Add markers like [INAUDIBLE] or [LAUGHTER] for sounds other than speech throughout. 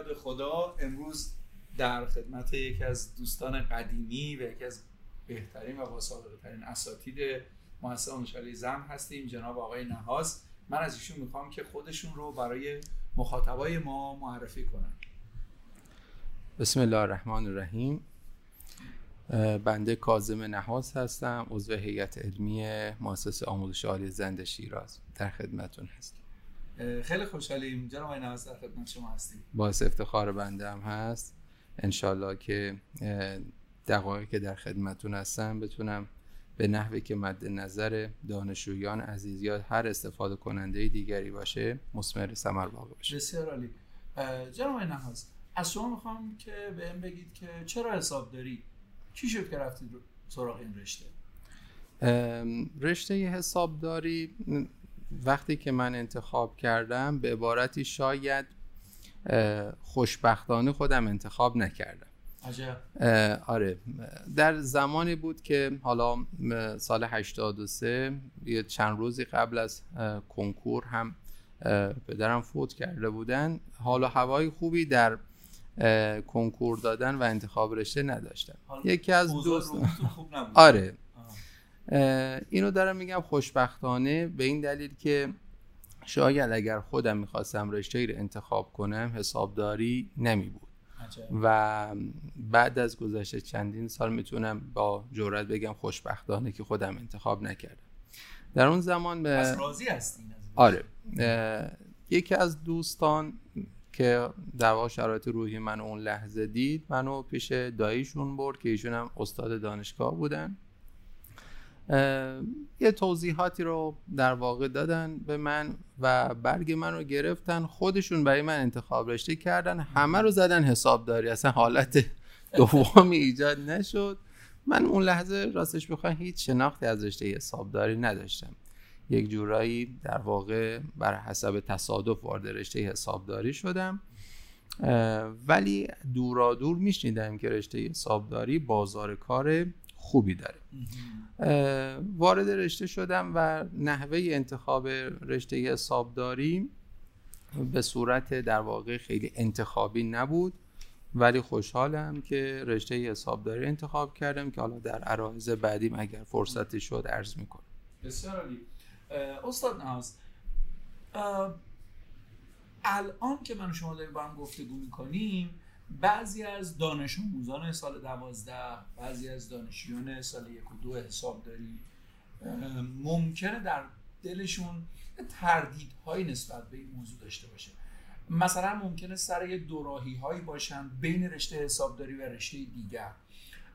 یاد خدا امروز در خدمت یکی از دوستان قدیمی و یکی از بهترین و با ترین اساتید مؤسسه دانشگاه زم هستیم جناب آقای نهاز. من از ایشون می‌خوام که خودشون رو برای مخاطبای ما معرفی کنن. بسم الله الرحمن الرحیم. بنده کاظم نهاز هستم عضو هیئت علمی مؤسسه آموزش عالی زند شیراز. در خدمتون هستم. خیلی خوشحالیم. جناب آقای در خدمت شما هستیم. باعث افتخار بنده هم هست. انشالله که دقایقی که در خدمتون هستم بتونم به نحوی که مد نظر دانشجویان عزیز یا هر استفاده کننده دیگری باشه مسمر ثمر واقع باشه بسیار عالی. جناب نهاز از شما می‌خوام که به این بگید که چرا حساب داری؟ چی شد که رفتید سراغ این رشته؟ رشته حسابداری وقتی که من انتخاب کردم به عبارتی شاید خوشبختانه خودم انتخاب نکردم. آره. در زمانی بود که حالا سال 83 یه چند روزی قبل از کنکور هم پدرم فوت کرده بودن. حالا هوای خوبی در کنکور دادن و انتخاب رشته نداشتن یکی از دوست آره. اینو دارم میگم خوشبختانه به این دلیل که شاید اگر خودم می‌خواستم رشته ای رو انتخاب کنم حسابداری نمی بود و بعد از گذشته چندین سال می‌تونم با جورت بگم خوشبختانه که خودم انتخاب نکردم. در اون زمان به راضی هستین آره. یکی از دوستان که در واقع شرایط روحی من اون لحظه دید منو پیش داییشون برد که ایشون هم استاد دانشگاه بودن. یه توضیحاتی رو در واقع دادن به من و برگ من رو گرفتن. خودشون برای من انتخاب رشته کردن. همه رو زدن حسابداری. اصلا حالت [LAUGHS] دومی ایجاد نشد. من اون لحظه راستش بخوام هیچ شناختی از رشته حسابداری نداشتم. یک جورایی در واقع بر حسب تصادف وارد رشته حسابداری شدم. ولی دورادور میشنیدم که رشته حسابداری بازار کار خوبی داره. وارد رشته شدم و نحوه انتخاب رشته حسابداری به صورت در واقع خیلی انتخابی نبود ولی خوشحالم که رشته حسابداری انتخاب کردم که حالا در عرایز بعدیم اگر فرصتی شد عرض می‌کنم. بسیار عالی. استاد ناز الان که من شما داریم با هم گفتگو می‌کنیم بعضی از دانش آموزان سال دوازده بعضی از دانشجویان سال یک و دو حساب داری ممکنه در دلشون تردیدهایی نسبت به این موضوع داشته باشه. مثلا ممکنه سر یه دوراهی هایی باشن بین رشته حسابداری و رشته دیگر.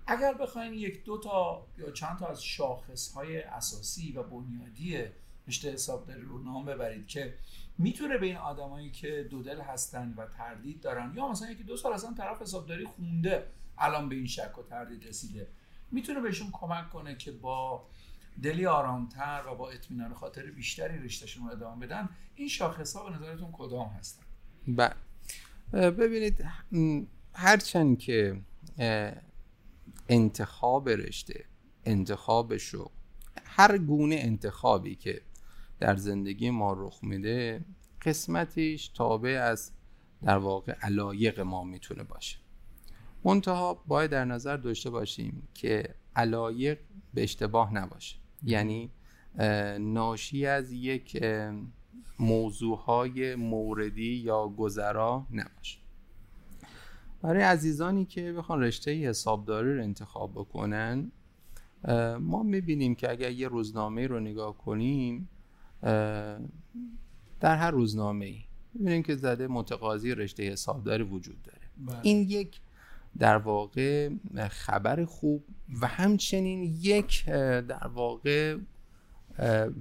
اگر بخواین یک دو تا یا چند تا از شاخص های اساسی و بنیادی رشته حسابداری رو نام ببرید که می‌تونه به این آدمایی که دو دل هستن و تردید دارن یا مثلا یکی دو سال اصلا طرف حسابداری خونده الان به این شک و تردید رسیده. می‌تونه بهشون کمک کنه که با دلی آرامتر و با اطمینان خاطر بیشتری رشتهشون رو ادامه بدن. این شاخص ها به نظرتون کدام هستن؟ بله. ببینید هرچند که انتخاب رشته انتخاب شغل هر گونه انتخابی که در زندگی ما رخ میده قسمتیش تابع از در واقع علایق ما می‌تونه باشه. منتها باید در نظر داشته باشیم که علایق به اشتباه نباشه. یعنی ناشی از یک موضوعهای موردی یا گذرا نباشه. برای عزیزانی که بخوان رشته حسابداری رو انتخاب بکنن ما می‌بینیم که اگر یه روزنامه رو نگاه کنیم در هر روزنامه ای می‌بینیم که زده متقاضی رشته حسابداری وجود داره. بله. این یک در واقع خبر خوب و همچنین یک در واقع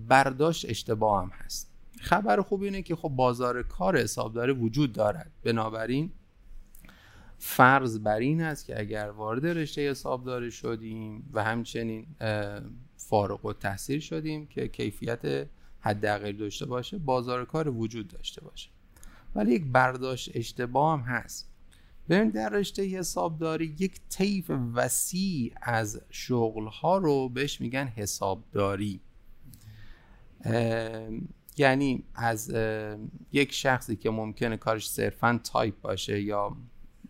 برداشت اشتباه هم هست. خبر خوب اینه که خب بازار کار حسابداری وجود دارد. بنابراین فرض بر این است که اگر وارد رشته حسابداری شدیم و همچنین فارغ و تحصیل شدیم که کیفیت حداقل داشته باشه بازار کار وجود داشته باشه. ولی یک برداشت اشتباه هم هست. ببین در رشته حسابداری یک طیف وسیع از شغل ها رو بهش میگن حسابداری. یعنی از یک شخصی که ممکنه کارش صرفا تایپ باشه یا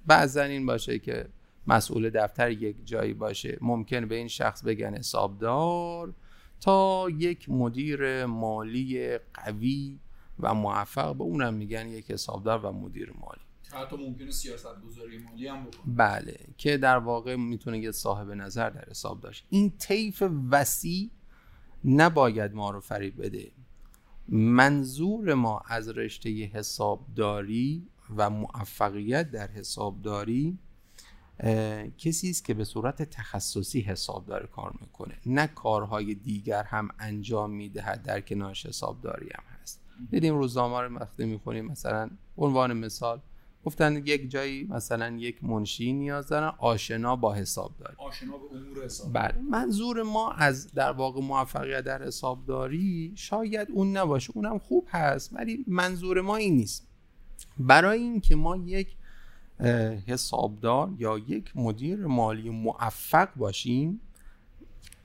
بعضا این باشه که مسئول دفتر یک جایی باشه ممکن به این شخص بگن حسابدار. تا یک مدیر مالی قوی و موفق به اونم میگن یک حسابدار و مدیر مالی. حتی ممکنه سیاست گذاری مالی هم بکنه. بله که در واقع می‌تونه یه صاحب نظر در حساب داشت. این طیف وسیع نباید ما رو فریب بده. منظور ما از رشته حسابداری و موفقیت در حسابداری کسی است که به صورت تخصصی حسابداری کار می‌کنه. نه کارهای دیگر هم انجام می‌دهد در کنارش حسابداری هم هست. دیدیم روزنامه رو وقتی می‌خونیم مثلا عنوان مثال گفتن یک جایی مثلا یک منشی نیاز دارن آشنا با حسابداری. آشنا به امور حساب. بله. منظور ما از در واقع موفقیت در حسابداری شاید اون نباشه. اونم خوب هست ولی منظور ما این نیست. برای اینکه ما یک حسابدار یا یک مدیر مالی موفق باشیم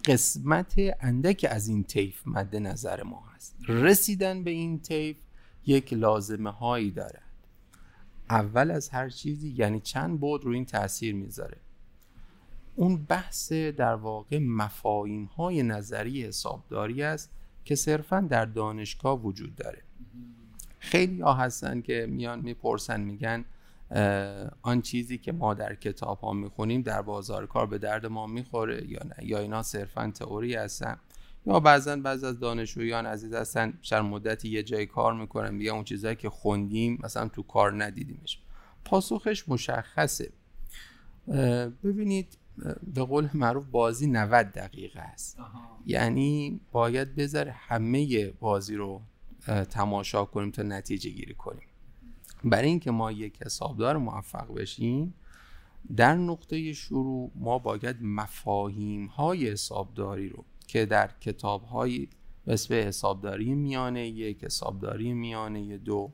قسمت اندک از این طیف مد نظر ما هست. رسیدن به این طیف یک لازمه هایی دارد. اول از هر چیزی یعنی چند بود رو این تاثیر می‌ذاره؟ اون بحث در واقع مفاهیم های نظری حسابداری است که صرفا در دانشگاه وجود داره. خیلی ها هستن که میان می‌پرسن میگن آن چیزی که ما در کتاب ها می‌خونیم در بازار کار به درد ما می‌خوره یا نه؟ یا اینا صرفا تئوری هستن؟ یا بعضا بعض از دانشجویان عزیز هستن شر مدتی یه جای کار می‌کنن میگن اون چیزایی که خوندیم مثلا تو کار ندیدیمش. پاسخش مشخصه. ببینید به قول معروف بازی 90 دقیقه است. یعنی باید بذاره همه بازی رو تماشا کنیم تا نتیجه گیری کنیم. برای اینکه ما یک حسابدار موفق بشیم در نقطه شروع ما باید مفاهیم های حسابداری رو که در کتاب های مثل حسابداری میانه یک حسابداری میانه دو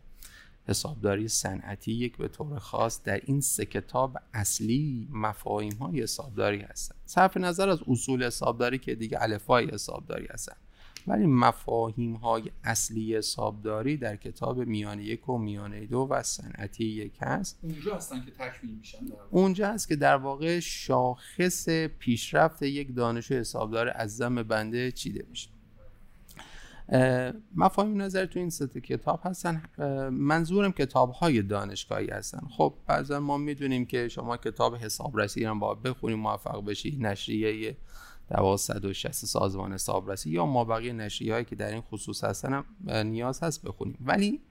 حسابداری صنعتی یک به طور خاص در این سه کتاب اصلی مفاهیم های حسابداری هستند صرف نظر از اصول حسابداری که دیگه الفای حسابداری هستند ولی مفاهیم های اصلی حسابداری در کتاب میانه یک و میانه دو و صنعتی یک هست. اونجا هستن که تکمیل میشن اونجا هست که در واقع شاخص پیشرفت یک دانشجو حسابدار از زم بنده چیده میشه. مفاهیم نظر تو این سه کتاب هستن. منظورم کتاب های دانشگاهی هستن. خب بعضا ما می‌دونیم که شما کتاب حسابرسی هم باید بخونیم موفق بشی نشریه در 160 سازمان حسابرسی یا ما بقیه نشریه هایی که در این خصوص هستن هم نیاز هست بخونیم. ولی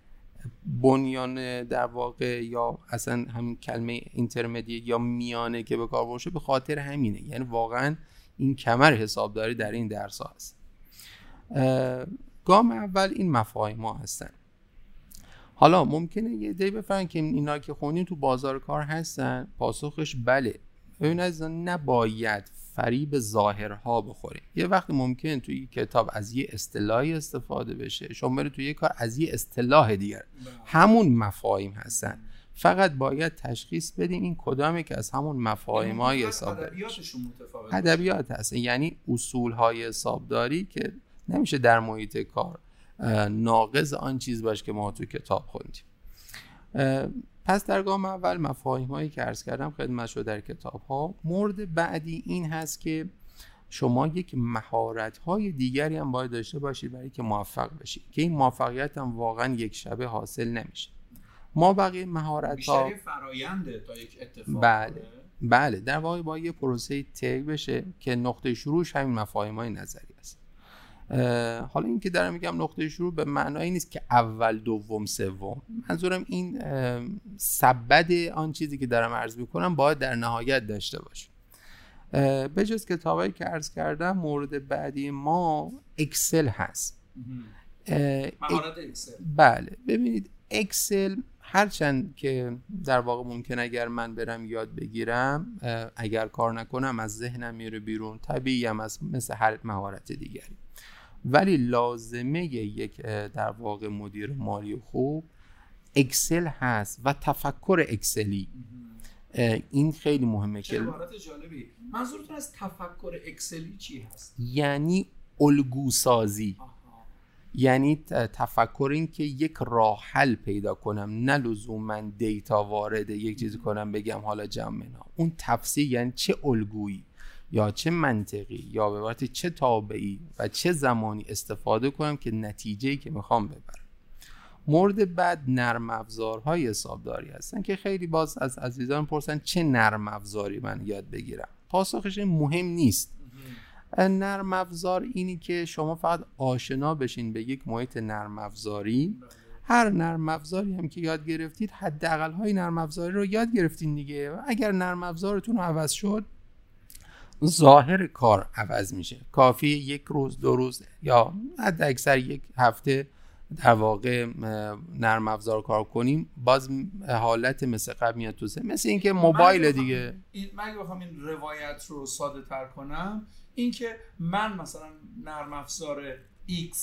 بنیان در واقع یا اصلا همین کلمه اینترمدیت یا میانه که به کار باشه به خاطر همینه. یعنی واقعا این کمر حسابداری در این درس ها هست گام اول این مفاهیم ها هستن. حالا ممکنه یه دی بفرن که اینا که خونیم تو بازار کار هستن؟ پاسخش بله. ببین از نباید فریب ظاهرها بخوریم یه وقتی ممکن توی کتاب از یه اصطلاحی استفاده بشه شما برید توی یه کار از یه اصطلاح دیگر. همون مفاهیم هستن. فقط باید تشخیص بدیم این کدامی که از همون مفاهیم های حسابداری. ادبیات هست یعنی اصول های حسابداری که نمیشه در محیط کار ناقض آن چیز باشه که ما تو کتاب خوندیم. پس در گام اول مفاهیم هایی که عرض کردم خدمت شد در کتاب ها مورد بعدی این هست که شما یک مهارت های دیگری هم باید داشته باشید برای که موفق بشید که این موفقیت هم واقعا یک شبه حاصل نمیشه. ما بقیه مهارت ها فراینده تا یک اتفاق بله بله در واقع با یه پروسه طی بشه که نقطه شروعش همین مفاهیم های نظری است. حالا این که دارم میگم نقطه شروع به معنای نیست که اول دوم سوم. منظورم این سبد آن چیزی که دارم عرض می‌کنم باید در نهایت داشته باشه. به جز کتابایی که عرض کردم مورد بعدی ما Excel هست. مهارت Excel بله. ببینید Excel هرچند که در واقع ممکن اگر من برم یاد بگیرم اگر کار نکنم از ذهنم میره بیرون طبیعی هم از مثل هر مهارت دیگری. ولی لازمه یک در واقع مدیر مالی خوب Excel هست و تفکر Excel ی. این خیلی مهمه که جالبی. منظورتون از تفکر Excel ی چی هست؟ یعنی الگو سازی یعنی تفکر این که یک راه حل پیدا کنم نه لزوما data وارد یک چیزی کنم بگم حالا جمع اون تفسیر یعنی چه الگویی؟ یا چه منطقی یا به وقت چه تابعی و چه زمانی استفاده کنم که نتیجه که می‌خوام ببرم. مورد بعد نرم افزارهای حسابداری هستن که خیلی باز از عزیزان پرسن چه نرم افزاری من یاد بگیرم. پاسخش مهم نیست. نرم افزار اینی که شما فقط آشنا بشین به یک محیط نرم افزاری. هر نرم افزاری هم که یاد گرفتید حداقل های نرم افزاری رو یاد گرفتین دیگه. اگر نرم افزارتون عوض شد ظاهر کار عوض میشه. کافی یک روز دو روز یا حد اکثر یک هفته در واقع نرم افزار کار کنیم. باز حالت مثل قبل میاد تو مثل اینکه موبایل دیگه. این من بخوام این روایت رو ساده تر کنم اینکه من مثلا نرم افزار X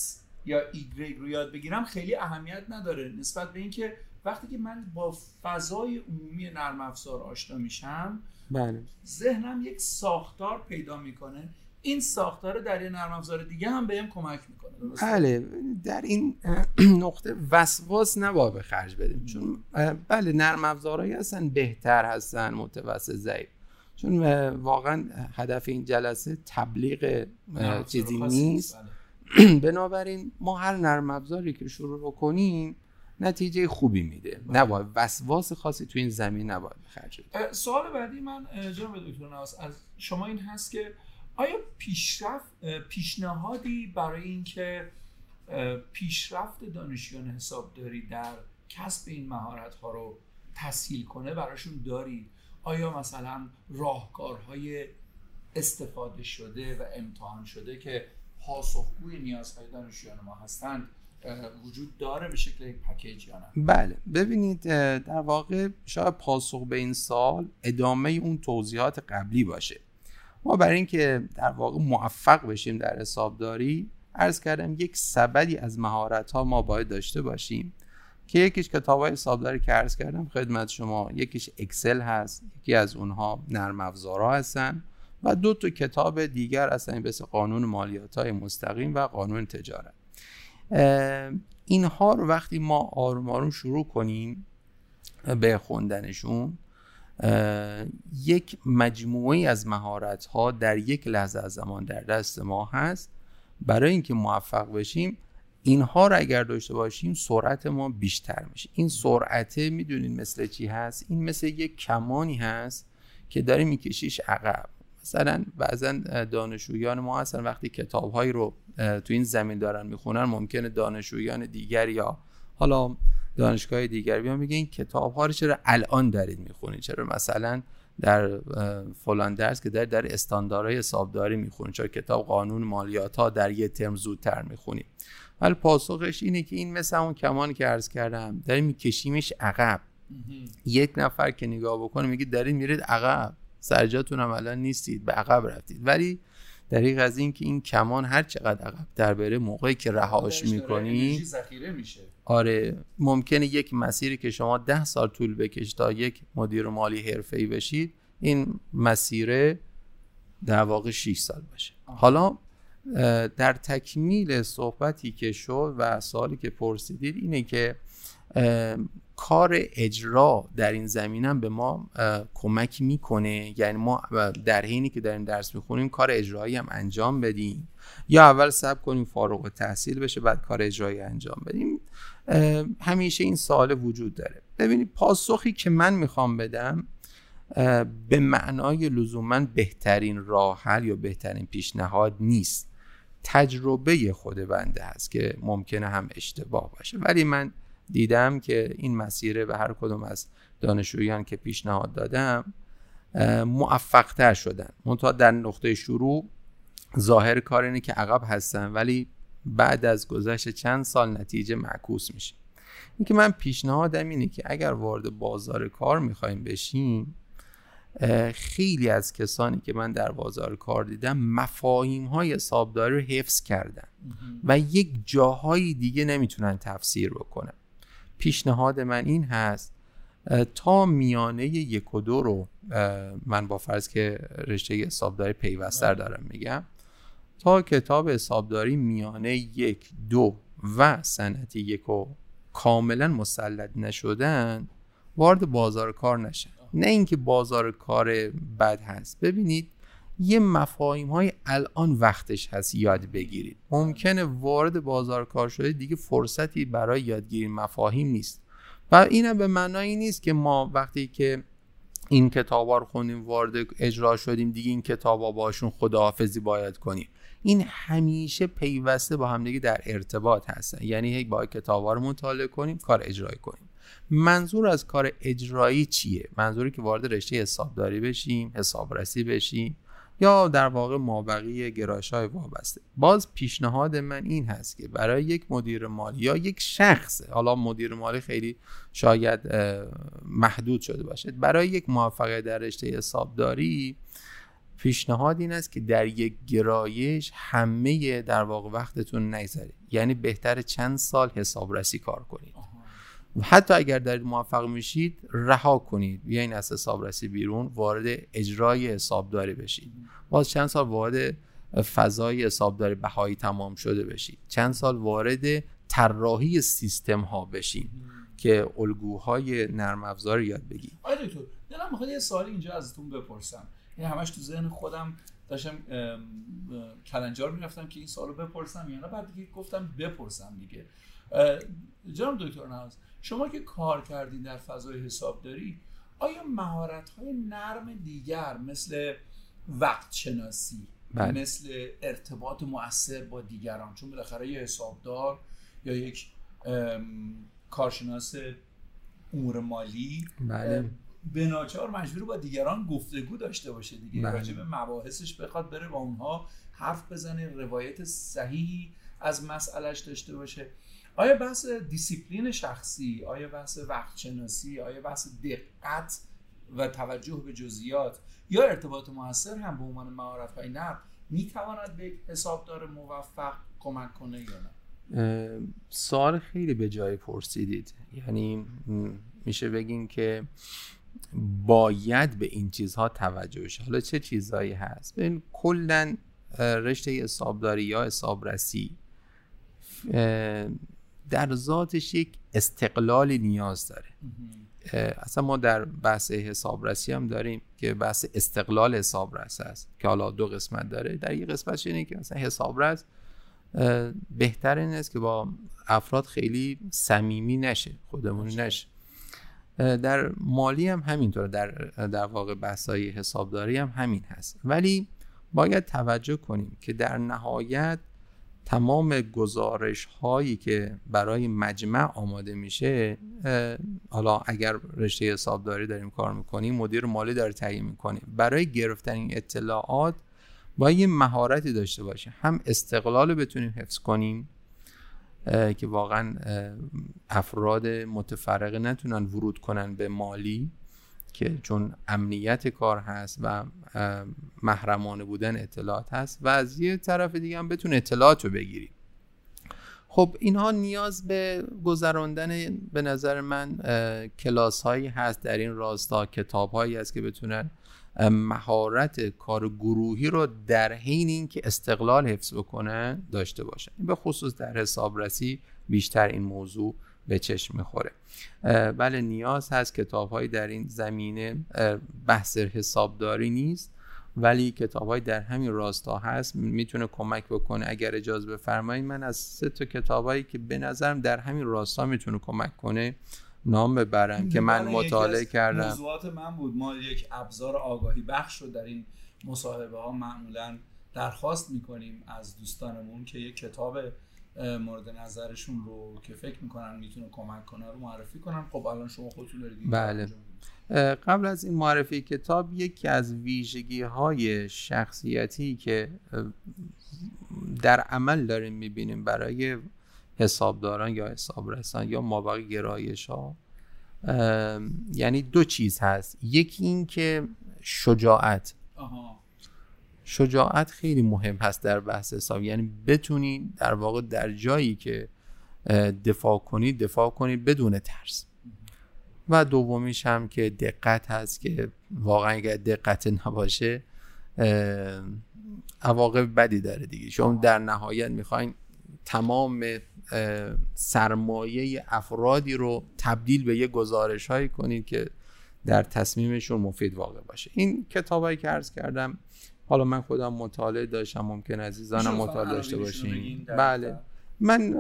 یا Y رو یاد بگیرم خیلی اهمیت نداره. نسبت به اینکه وقتی که من با فضای عمومی نرم افزار آشنا میشم بله. ذهنم یک ساختار پیدا می‌کنه. این ساختار در یه نرم افزار دیگه هم بهم کمک می‌کنه بله. در این [CLEARS THROAT] نقطه وسواس نباید به خرج بدیم چون بله نرم افزارهایی هستن بهتر هستن متوسط ضعیف. چون واقعا هدف این جلسه تبلیغ چیزی نیست. بله. [CLEARS THROAT] بنابراین ما هر نرم افزاری که شروع بکنیم نتیجه خوبی میده. بله. نباید. وسواس خاصی تو این زمین نباید خرج سوال بعدی من جناب دکتر نواس از شما این هست که آیا پیشرفت پیشنهادی برای اینکه پیشرفت دانشجویان حسابداری در کسب این مهارت ها رو تسهیل کنه براشون دارید آیا مثلا راهکارهای استفاده شده و امتحان شده که پاسخگوی نیازهای دانشجویان ما هستند وجود داره به شکل یک پکیج یا نه؟ بله. ببینید در واقع شاید پاسخ به این سال ادامه اون توضیحات قبلی باشه. ما برای اینکه در واقع موفق بشیم در حسابداری عرض کردم یک سبدی از مهارت ها ما باید داشته باشیم که یکیش کتاب های حسابداری که عرض کردم خدمت شما یکیش اکسل هست یکی از اونها نرم افزارها هستن و دو تا کتاب دیگر هستن مثل قانون مالیات های مستقیم و قانون تجارت. اینها رو وقتی ما آروم آروم شروع کنیم به خوندنشون یک مجموعه از مهارت ها در یک لحظه از زمان در دست ما هست. برای اینکه موفق بشیم اینها رو اگر داشته باشیم سرعت ما بیشتر میشه. این سرعت می‌دونین مثل چی هست؟ این مثل یک کمانی هست که داره میکشیش عقب. مثلا بعضا دانشجویان ما هستن. وقتی کتابهایی رو تو این زمین دارن می‌خونن ممکنه دانشجویان دیگر یا حالا دانشگاه دیگر بیان میگه این کتاب ها رو چرا الان دارید می‌خونید؟ چرا مثلا در فلان درس که در در استانداردهای حسابداری می‌خونید چرا کتاب قانون مالیات ها در یه ترم زودتر می‌خونید؟ ولی پاسخش اینه که این مثل اون کمانی که عرض کردم داریم میکشیمش عقب. یک نفر که نگاه بکنه میگه دارید میرید عقب. سرجاتون هم الان نیستید به عقب رفتید. ولی دریق از این که این کمان هر چقدر عقب در بره موقعی که رهاش می‌کنی میشه. آره ممکنه یک مسیری که شما ده سال طول بکش تا یک مدیر مالی ای بشید این مسیر در واقع 6 سال باشه. حالا در تکمیل صحبتی که شد و سوالی که پرسیدید اینه که کار اجرا در این زمینم به ما کمک می‌کنه. یعنی ما در حینی که این درس می‌خونیم کار اجرایی هم انجام بدیم. یا اول سب کنیم فارغ تحصیل بشه بعد کار اجرایی انجام بدیم. همیشه این سوال وجود داره. ببینید پاسخی که من می‌خوام بدم به معنای لزوما بهترین راه حل یا بهترین پیشنهاد نیست. تجربه خود بنده هست که ممکنه هم اشتباه باشه. ولی من دیدم که این مسیر به هر کدوم از دانشجویان که پیشنهاد دادم موفقتر شدن. منتها در نقطه شروع ظاهر کار اینه که عقب هستن ولی بعد از گذشت چند سال نتیجه معکوس میشه. اینکه من پیشنهادم اینه که اگر وارد بازار کار می‌خوایم بشیم خیلی از کسانی که من در بازار کار دیدم مفاهیم های حسابداری رو حفظ کردن و یک جاهای دیگه نمی‌تونن تفسیر بکنن. پیشنهاد من این هست تا میانه یک و دو رو من با فرض که رشته حسابداری پیوستر دارم میگم تا کتاب حسابداری میانه یک دو و صنعت یک و کاملا مسلط نشدن وارد بازار کار نشن نه اینکه بازار کار بد هست. ببینید یه مفاهیم های الان وقتش هست یاد بگیرید. ممکنه وارد بازار کار شده دیگه فرصتی برای یادگیری مفاهیم نیست. و اینم به معنایی نیست که ما وقتی که این کتاب رو خوندیم وارد اجرا شدیم دیگه این کتاب ها باشون خداحافظی باید کنیم. این همیشه پیوسته با همدیگه در ارتباط هستن. یعنی هی با کتاب رو مطالعه کنیم کار اجرایی کنیم. منظور از کار اجرایی چیه؟ منظوری که وارد رشته حسابداری بشیم حسابرسی بشیم. یا در واقع مابقی گرایش های وابسته. باز پیشنهاد من این هست که برای یک مدیر مالی یا یک شخص حالا مدیر مالی خیلی شاید محدود شده باشد برای یک موفقیت در رشته حسابداری پیشنهاد این است که در یک گرایش همه در واقع وقتتون نگذارید. یعنی بهتر چند سال حسابرسی کار کنید. حتی اگر در موفق میشید رها کنید. بیاین از حسابرسی بیرون وارد اجرای حسابداری بشید. باز چند سال وارد فضای حسابداری بهایی تمام شده بشید. چند سال وارد طراحی سیستم ها بشید که الگوهای نرم افزار یاد بگیرید. آره دکتر دلم می‌خواد یه سوالی اینجا ازتون بپرسم. این همش تو ذهن خودم داشتم کلنجار می‌رفتم که این سوالو بپرسم یا نه؟ بعد دیگه گفتم بپرسم دیگه. جناب دکتر ناز شما که کار کردین در فضای حسابداری آیا مهارت های نرم دیگر مثل وقت شناسی بله. مثل ارتباط مؤثر با دیگران چون بالاخره یه حسابدار یا یک کارشناس امور مالی بله. به ناچار مجبور با دیگران گفتگو داشته باشه دیگه بله. راجع به مباحثش بخواد بره با اونها حرف بزنه روایت صحیحی از مسئلهش داشته باشه آیا بحث دیسیپلین شخصی آیا بحث وقت شناسی آیا بحث دقت و توجه به جزئیات یا ارتباط موثر هم به عنوان مهارت های می تواند به حسابدار موفق کمک کنه یا نه؟ سوال خیلی به جای پرسیدید. یعنی میشه بگین که باید به این چیزها توجه شه حالا چه چیزهایی هست؟ ببین کلا رشته حسابداری یا حسابرسی در ذاتش یک استقلال نیاز داره. اصلا ما در بحث حسابرسی هم داریم که بحث استقلال حسابرس است که حالا دو قسمت داره. در یک قسمت اینه که مثلا حسابرس بهتر این است که با افراد خیلی صمیمی نشه خودمونی نشه. در مالی هم همینطور در در واقع بحث های حسابداری هم همین هست. ولی باید توجه کنیم که در نهایت تمام گزارش هایی که برای مجمع آماده میشه حالا اگر رشته حسابداری داریم کار می‌کنیم مدیر مالی داره تعیین می‌کنیم برای گرفتن این اطلاعات باید یه مهارتی داشته باشه. هم استقلال بتونیم حفظ کنیم که واقعا افراد متفرقه نتونن ورود کنن به مالی. که چون امنیت کار هست و محرمانه بودن اطلاعات هست و از یه طرف دیگه هم بتونه اطلاعات رو بگیری. خب اینها نیاز به گذراندن به نظر من کلاس هایی هست در این راستا کتاب هایی هست که بتونن مهارت کار گروهی رو در حین اینکه استقلال حفظ بکنن داشته باشن. به خصوص در حسابرسی بیشتر این موضوع به چشم می‌خوره. بله نیاز هست کتاب در این زمینه بحث حسابداری نیست ولی کتاب در همین راستا هست. می‌تونه کمک بکنه. اگر اجازه بفرمایید من از سه تا کتاب که به نظرم در همین راستا می‌تونه کمک کنه نام ببرم که من بله، مطالعه کردم. موضوعات من بود. ما یک ابزار آگاهی بخش رو در این مصاحبه ها معمولا درخواست می‌کنیم از دوستانمون که یک کتاب مورد نظرشون رو که فکر می‌کنن می‌تونه کمک کنه رو معرفی کنن. خب الان شما خودتون دارید بله. قبل از این معرفی کتاب یکی از ویژگی های شخصیتی که در عمل داریم می‌بینیم برای حسابداران یا حسابرسان یا مابقی گرایش ها یعنی دو چیز هست. یکی این که شجاعت. شجاعت خیلی مهم هست در بحث حساب. یعنی بتونید در واقع در جایی که دفاع کنید دفاع کنید بدون ترس. و دومیش هم که دقت هست که واقعا اگر دقت نباشه عواقب بدی داره دیگه. شما در نهایت می‌خواین تمام سرمایه افرادی رو تبدیل به یه گزارش هایی کنید که در تصمیمشون مفید واقع باشه. این کتابایی که عرض کردم حالا من خودم مطالعه داشتم ممکن عزیزانم مطالعه داشته باشیم. بله. من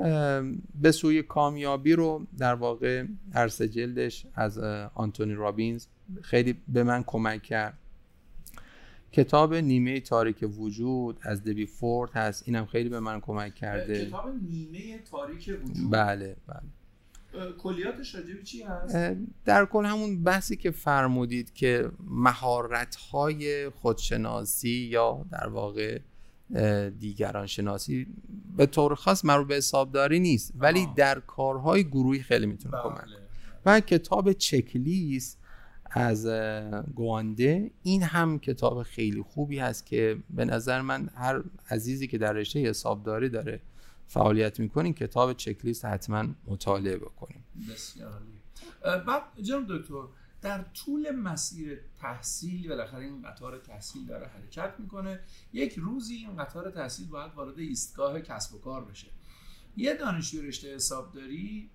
به سوی کامیابی رو در واقع عرص جلدش از آنتونی رابینز خیلی به من کمک کرد. کتاب نیمه تاریک وجود از دبی فورد هست اینم خیلی به من کمک کرده. کتاب نیمه تاریک وجود؟ بله بله. کلیاتش راجبی چی هست؟ در کل همون بحثی که فرمودید که مهارت های خودشناسی یا در واقع دیگران شناسی به طور خاص مربوط به حسابداری نیست ولی در کارهای گروهی خیلی می‌تونه بله. کمک کنه و کتاب چکلیست از گوانده این هم کتاب خیلی خوبی هست که به نظر من هر عزیزی که در رشته حسابداری داره فعالیت می‌کنین کتاب چکلیست حتما مطالعه بکنیم. بسیار بعد جناب دکتر در طول مسیر تحصیل بالاخره این قطار تحصیل داره حرکت می‌کنه یک روزی این قطار تحصیل باید وارد ایستگاه کسب و کار بشه. یه دانشجو رشته حسابداری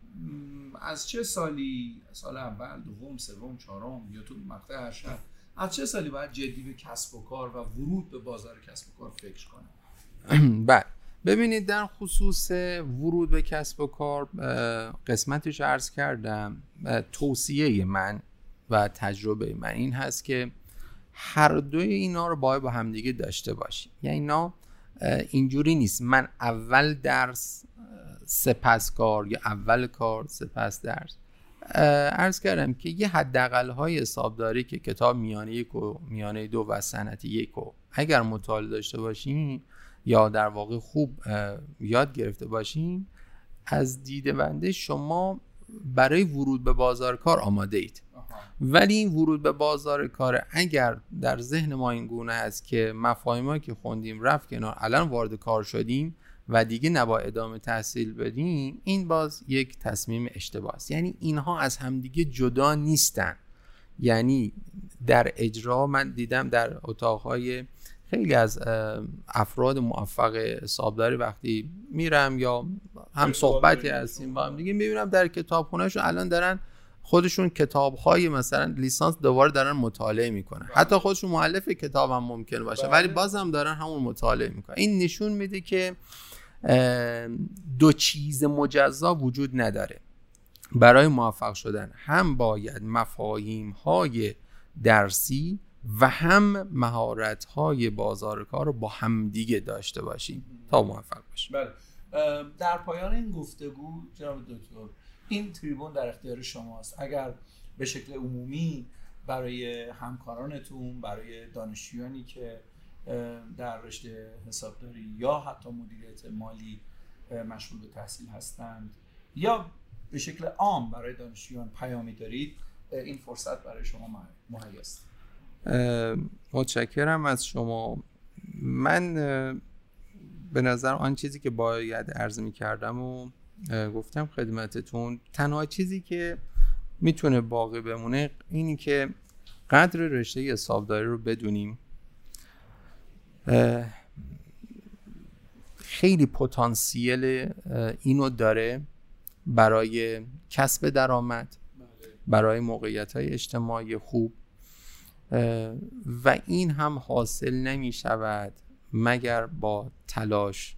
از چه سالی؟ سال اول دوم سوم چهارم یا تو مقطع ارشد از چه سالی باید جدی به کسب و کار و ورود به بازار کسب و کار فکر کنه [CLEARS THROAT] بله. ببینید در خصوص ورود به کسب و کار قسمتش عرض کردم توصیه من و تجربه من این هست که هر دوی اینا رو باید با همدیگه داشته باشیم. یعنی اینا اینجوری نیست. من اول درس سپس کار یا اول کار سپس درس. ارز کردم که یه حداقل های حسابداری که کتاب میانه یک و میانه دو و سنت یک و اگر مطالعه داشته باشین یا در واقع خوب یاد گرفته باشین از دیده بنده شما برای ورود به بازار کار آماده اید ولی این ورود به بازار کار اگر در ذهن ما این گونه است که مفاهیمی که خوندیم رفت کنار الان وارد کار شدیم و دیگه نبا ادامه تحصیل بدیم این باز یک تصمیم اشتباه است. یعنی اینها از همدیگه جدا نیستن. یعنی در اجرا من دیدم در اتاقهای خیلی از افراد موفق حسابداری وقتی میرم یا هم صحبتی هستیم با هم دیگه می‌بینم در کتابخونهشون الان دارن خودشون کتاب های مثلا لیسانس دوباره دارن مطالعه می‌کنن. حتی خودشون معلف کتاب هم ممکن باشه ولی بازم دارن همون مطالعه می‌کنن. این نشون میده که دو چیز مجزا وجود نداره برای موفق شدن. هم باید مفاهیم های درسی و هم مهارت های بازار کار رو با همدیگه داشته باشیم. تا موفق باشیم. بله. در پایان این گفتگو جناب دکتر این تریبون در اختیار شماست. اگر به شکل عمومی برای همکارانتون برای دانشجویانی که در رشته حسابداری یا حتی مدیریت مالی مشغول به تحصیل هستند یا به شکل عام برای دانشجویان پیامی دارید این فرصت برای شما مهیا است متشکرم از شما. من به نظر آن چیزی که باید عرض می کردم و گفتم خدمتتون تنها چیزی که می‌تونه باقی بمونه اینی که قدر رشته حسابداری رو بدونیم. خیلی پتانسیل اینو داره برای کسب درآمد برای موقعیت های اجتماعی خوب. و این هم حاصل نمی شود مگر با تلاش.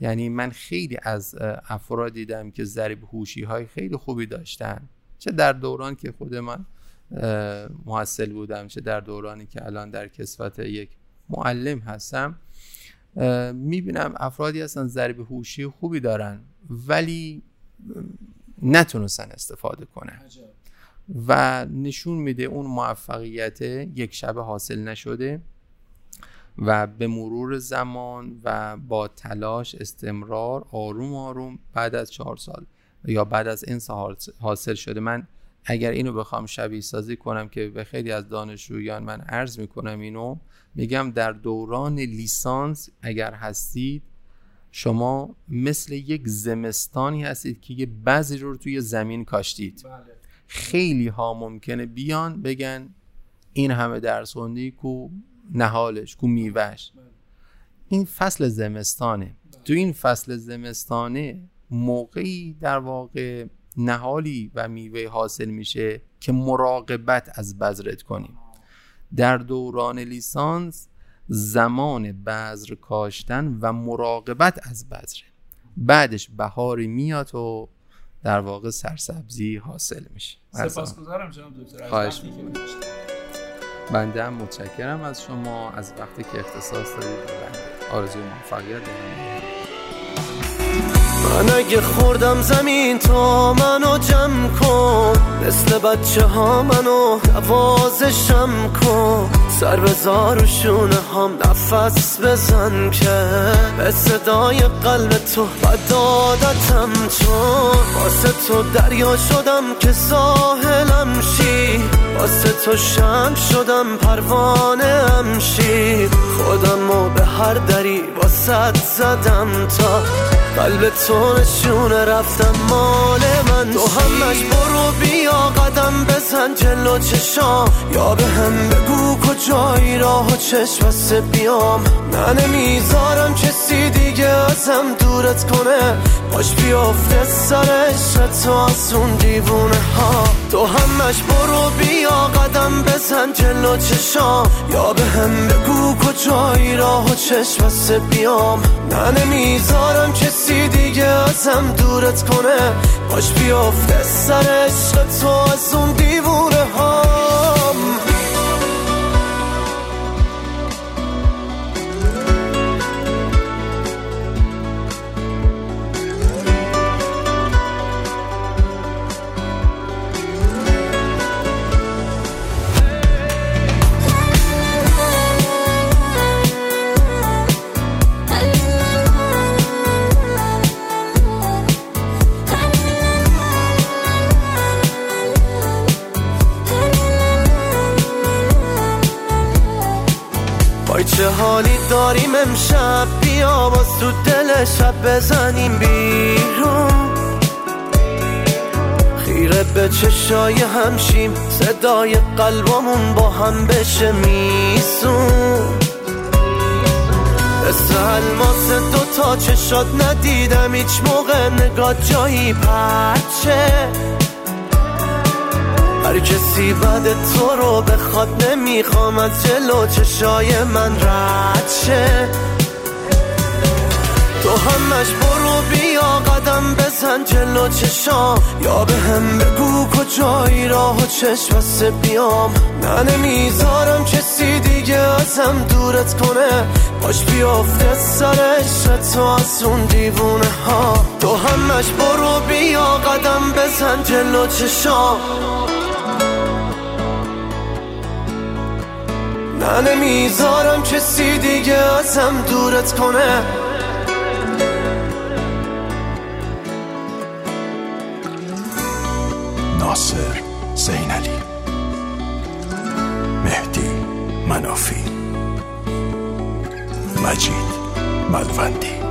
یعنی من خیلی از افراد دیدم که ضریب هوشی های خیلی خوبی داشتن. چه در دوران که خود من محصل بودم چه در دورانی که الان در کسوت یک معلم هستم. می‌بینم افرادی هستن ضریب هوشی خوبی دارن ولی نتونستن استفاده کنن. و نشون میده اون موفقیت یک شب حاصل نشده و به مرور زمان و با تلاش استمرار آروم آروم بعد از چهار سال یا بعد از این سال حاصل شده من اگر اینو بخوام شبیه سازی کنم که به خیلی از دانشجویان من عرض می‌کنم اینو میگم در دوران لیسانس اگر هستید شما مثل یک زمستانی هستید که یه بعضی رو توی زمین کاشتید بله. خیلی ها ممکنه بیان بگن این همه درس خوندی کو نهالش کو میوهش. این فصل زمستانه. تو این فصل زمستانه موقعی در واقع نهالی و میوه حاصل میشه که مراقبت از بذرت کنیم. در دوران لیسانس زمان بذر کاشتن و مراقبت از بذره بعدش بهاری میاد و در واقع سرسبزی حاصل میشه. سپاسگزارم جناب دکتر. خواهش بنده هم متشکرم از شما از وقتی که اختصاص دارید آرزوی موفقیت. دارم من اگه خوردم زمین تو منو جمع کن. مثل بچه ها منو نوازشم کن. سر بزار و شونه هم نفس بزن که به صدای قلب تو بدادتم چون. واسه تو دریا شدم که ساحلم شی واسه تو شم شدم پروانه امشی خودم و به هر دری واسه زدم تا قلب تو نشونه. رفتم مال من تو همش برو بیا قدم بزن جلو چشام. یا به هم بگو کجایی راه و چشم بیام. نه نمی‌ذارم کسی دیگه ازم دورت کنه. باش بیافته سرش تو از اون دیوونه ها. تو همش برو بیا قدم بزن جلو چشام. یا به هم بگو کجایی راه و چشم بیام. نه نمی‌ذارم کسی دیگه ازم دورت کنه. باش بیافته سرش تو از اون دیوونه داریم امشب بیا باز تو دل شب بزنیم بیرون. خیره به چشای همشیم صدای قلبمون با هم بشه میسون. مثل الماس دوتا چشات ندیدم هیچ موقع نگاه جایی پرچه. هر کسی بعد تو رو بخواد نمی‌خوام از جلو چشای من رد شه. تو همش برو بیا قدم بزن جلو چشام. یا به هم بگو کجایی راه و چشم بیام. نه نمی‌ذارم کسی دیگه ازم دورت کنه. باش بیافته سرش تو از اون دیوونه ها. تو همش برو بیا قدم بزن جلو چشام. نه نمی‌ذارم کسی دیگه ازم دورت کنه. ناصر زینلی مهدی منافی مجید ملوندی.